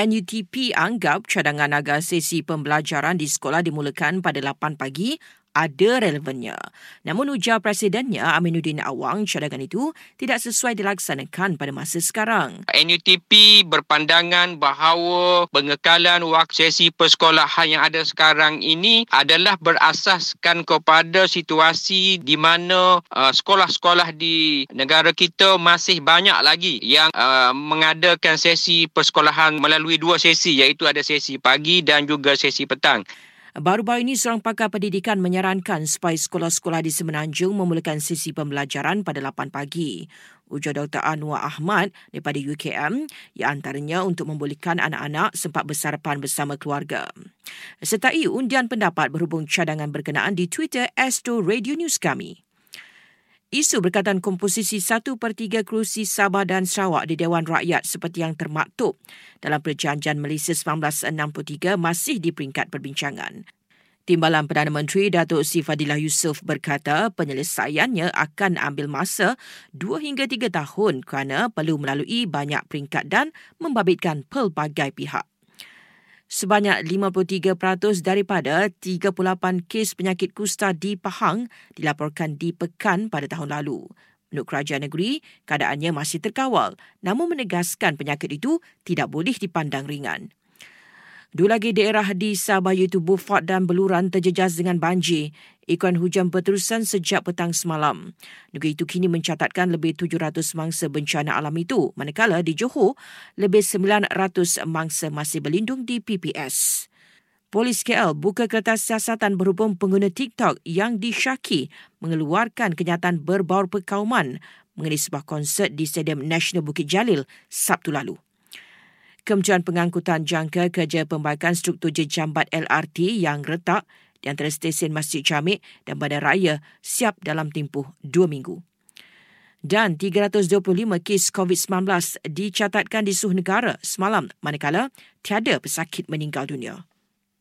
NUTP anggap cadangan agar sesi pembelajaran di sekolah dimulakan pada 8 pagi ada relevannya. Namun ujar Presidennya Aminuddin Awang cadangan itu tidak sesuai dilaksanakan pada masa sekarang. NUTP berpandangan bahawa pengekalan waktu sesi persekolahan yang ada sekarang ini adalah berasaskan kepada situasi di mana uh, sekolah-sekolah di negara kita masih banyak lagi yang uh, mengadakan sesi persekolahan melalui dua sesi iaitu ada sesi pagi dan juga sesi petang. Baru-baru ini seorang pakar pendidikan menyarankan supaya sekolah-sekolah di Semenanjung memulakan sesi pembelajaran pada 8 pagi. Ujar Dr. Anwar Ahmad daripada UKM yang antaranya untuk membolehkan anak-anak sempat bersarapan bersama keluarga. Sertai undian pendapat berhubung cadangan berkenaan di Twitter Astro Radio News kami. Isu berkaitan komposisi satu per tiga kerusi Sabah dan Sarawak di Dewan Rakyat seperti yang termaktub dalam Perjanjian Malaysia 1963 masih di peringkat perbincangan. Timbalan Perdana Menteri Datuk Sri Fadilah Yusof berkata penyelesaiannya akan ambil masa 2 hingga 3 tahun kerana perlu melalui banyak peringkat dan membabitkan pelbagai pihak. Sebanyak 53% daripada 38 kes penyakit kusta di Pahang dilaporkan di Pekan pada tahun lalu. Menurut kerajaan negeri, keadaannya masih terkawal namun menegaskan penyakit itu tidak boleh dipandang ringan. Dua lagi daerah di Sabah iaitu Beaufort dan Beluran terjejas dengan banjir. Ikuan hujan berterusan sejak petang semalam. Negeri itu kini mencatatkan lebih 700 mangsa bencana alam itu, manakala di Johor, lebih 900 mangsa masih berlindung di PPS. Polis KL buka kertas siasatan berhubung pengguna TikTok yang disyaki mengeluarkan kenyataan berbaur perkauman mengenai sebuah konsert di Stadium National Bukit Jalil Sabtu lalu. Kementerian Pengangkutan jangka kerja pembaikan struktur jejambat LRT yang retak di antara stesen Masjid Jamik dan Bandar Raya siap dalam tempoh dua minggu. Dan 325 kes COVID-19 dicatatkan di seluruh negara semalam manakala tiada pesakit meninggal dunia.